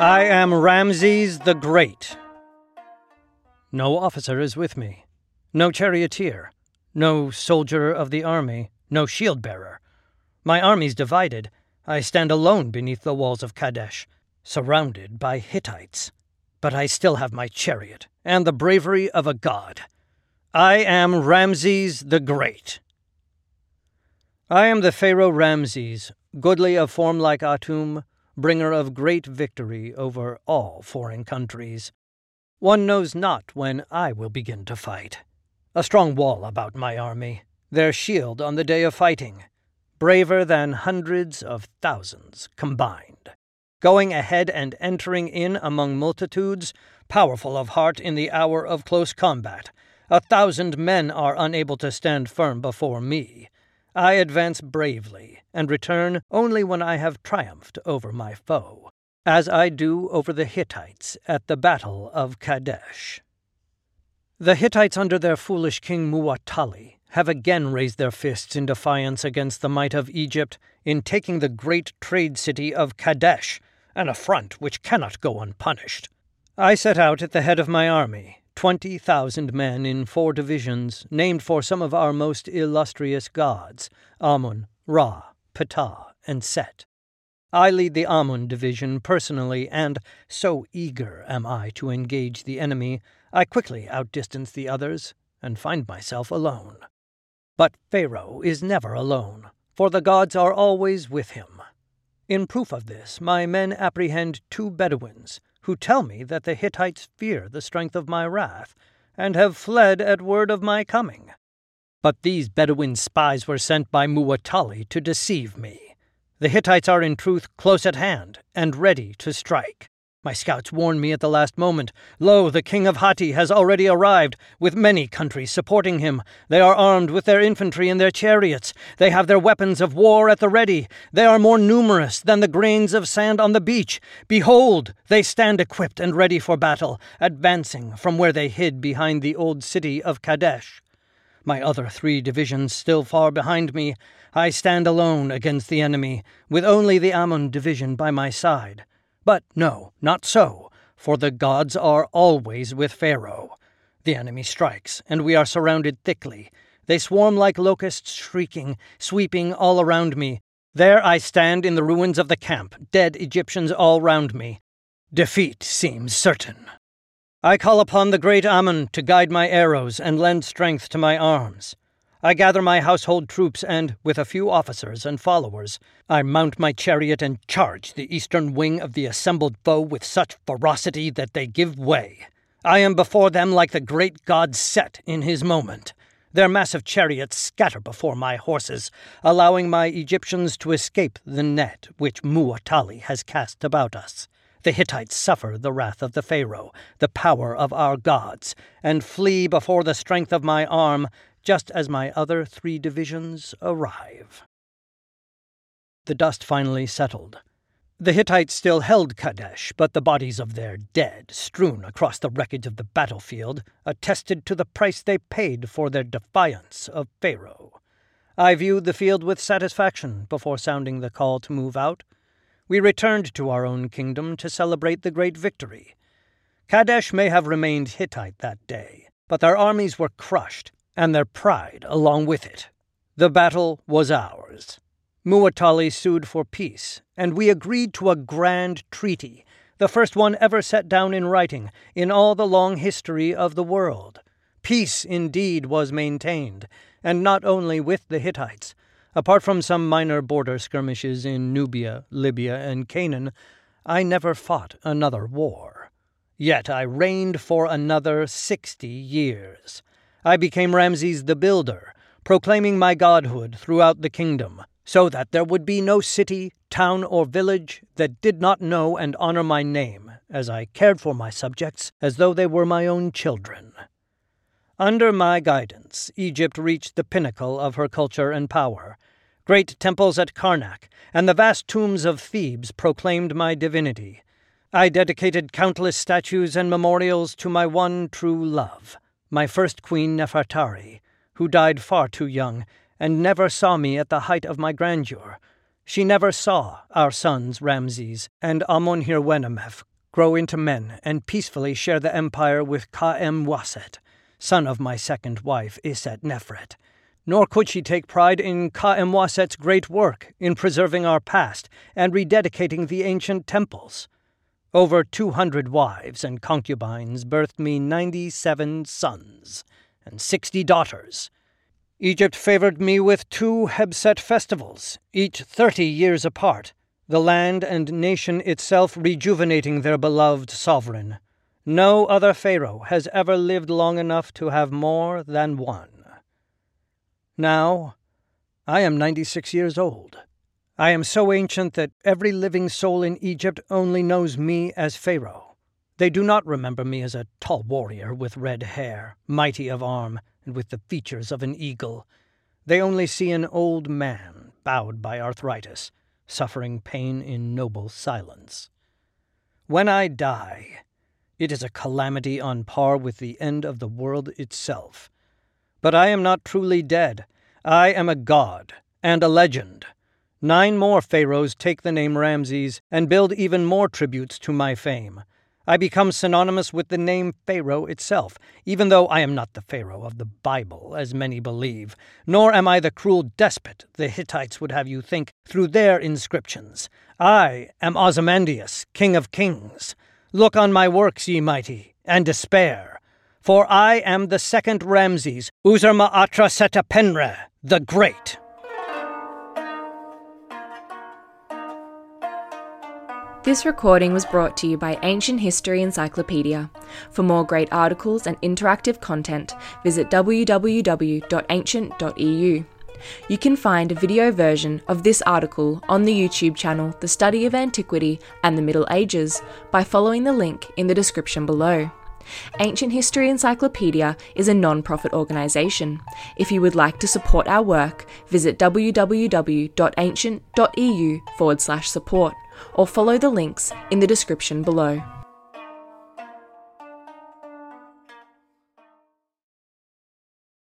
I am Ramses the Great. No officer is with me, no charioteer, no soldier of the army, no shield bearer. My army's divided. I stand alone beneath the walls of Kadesh, surrounded by Hittites. But I still have my chariot and the bravery of a god. I am Ramses the Great. I am the Pharaoh Ramses, goodly of form like Atum, bringer of great victory over all foreign countries. One knows not when I will begin to fight. A strong wall about my army, their shield on the day of fighting, braver than hundreds of thousands combined. Going ahead and entering in among multitudes, powerful of heart in the hour of close combat. A thousand men are unable to stand firm before me. I advance bravely, and return only when I have triumphed over my foe, as I do over the Hittites at the Battle of Kadesh. The Hittites, under their foolish king Muwatalli, have again raised their fists in defiance against the might of Egypt in taking the great trade city of Kadesh, an affront which cannot go unpunished. I set out at the head of my army, twenty thousand men in four divisions, named for some of our most illustrious gods Amun, Ra, Ptah, and Set. I lead the Amun division personally, and so eager am I to engage the enemy, I quickly outdistance the others and find myself alone. But Pharaoh is never alone, for the gods are always with him. In proof of this, my men apprehend two Bedouins who tell me that the Hittites fear the strength of my wrath, and have fled at word of my coming. But these Bedouin spies were sent by Muwatalli to deceive me. The Hittites are in truth close at hand and ready to strike. My scouts warned me at the last moment. Lo, the king of Hatti has already arrived, with many countries supporting him. They are armed with their infantry and their chariots. They have their weapons of war at the ready. They are more numerous than the grains of sand on the beach. Behold, they stand equipped and ready for battle, advancing from where they hid behind the old city of Kadesh. My other three divisions still far behind me. I stand alone against the enemy, with only the Amun division by my side. But no, not so, for the gods are always with Pharaoh. The enemy strikes, and we are surrounded thickly. They swarm like locusts shrieking, sweeping all around me. There I stand in the ruins of the camp, dead Egyptians all round me. Defeat seems certain. I call upon the great Amun to guide my arrows and lend strength to my arms. I gather my household troops, and, with a few officers and followers, I mount my chariot and charge the eastern wing of the assembled foe with such ferocity that they give way. I am before them like the great god Set in his moment. Their massive chariots scatter before my horses, allowing my Egyptians to escape the net which Muwatalli has cast about us. The Hittites suffer the wrath of the Pharaoh, the power of our gods, and flee before the strength of my arm, just as my other three divisions arrive. The dust finally settled. The Hittites still held Kadesh, but the bodies of their dead, strewn across the wreckage of the battlefield, attested to the price they paid for their defiance of Pharaoh. I viewed the field with satisfaction before sounding the call to move out. We returned to our own kingdom to celebrate the great victory. Kadesh may have remained Hittite that day, but their armies were crushed, and their pride along with it. The battle was ours. Muwatalli sued for peace, and we agreed to a grand treaty, the first one ever set down in writing in all the long history of the world. Peace indeed was maintained, and not only with the Hittites. Apart from some minor border skirmishes in Nubia, Libya, and Canaan, I never fought another war. Yet I reigned for another sixty years. I became Ramses the Builder, proclaiming my godhood throughout the kingdom, so that there would be no city, town, or village that did not know and honor my name, as I cared for my subjects as though they were my own children. Under my guidance, Egypt reached the pinnacle of her culture and power. Great temples at Karnak and the vast tombs of Thebes proclaimed my divinity. I dedicated countless statues and memorials to my one true love my first queen Nefertari, who died far too young and never saw me at the height of my grandeur. She never saw our sons Ramses and Amonhirwenamef grow into men and peacefully share the empire with Khaemwaset, son of my second wife Iset Nefret. Nor could she take pride in Khaemwaset's great work in preserving our past and rededicating the ancient temples. Over two hundred wives and concubines birthed me ninety seven sons and sixty daughters. Egypt favored me with two Heb Sed festivals, each thirty years apart, the land and nation itself rejuvenating their beloved sovereign. No other pharaoh has ever lived long enough to have more than one. Now, I am ninety six years old. I am so ancient that every living soul in Egypt only knows me as Pharaoh. They do not remember me as a tall warrior with red hair, mighty of arm, and with the features of an eagle. They only see an old man, bowed by arthritis, suffering pain in noble silence. When I die, it is a calamity on par with the end of the world itself. But I am not truly dead. I am a god and a legend. Nine more pharaohs take the name Ramses and build even more tributes to my fame. I become synonymous with the name Pharaoh itself, even though I am not the Pharaoh of the Bible, as many believe, nor am I the cruel despot the Hittites would have you think through their inscriptions. I am Ozymandias, King of Kings. Look on my works, ye mighty, and despair. For I am the second Ramses, Usermaatre Setepenre, the Great. This recording was brought to you by Ancient History Encyclopedia. For more great articles and interactive content, visit www.ancient.eu. You can find a video version of this article on the YouTube channel The Study of Antiquity and the Middle Ages by following the link in the description below. Ancient History Encyclopedia is a non profit organisation. If you would like to support our work, visit www.ancient.eu forward slash support or follow the links in the description below.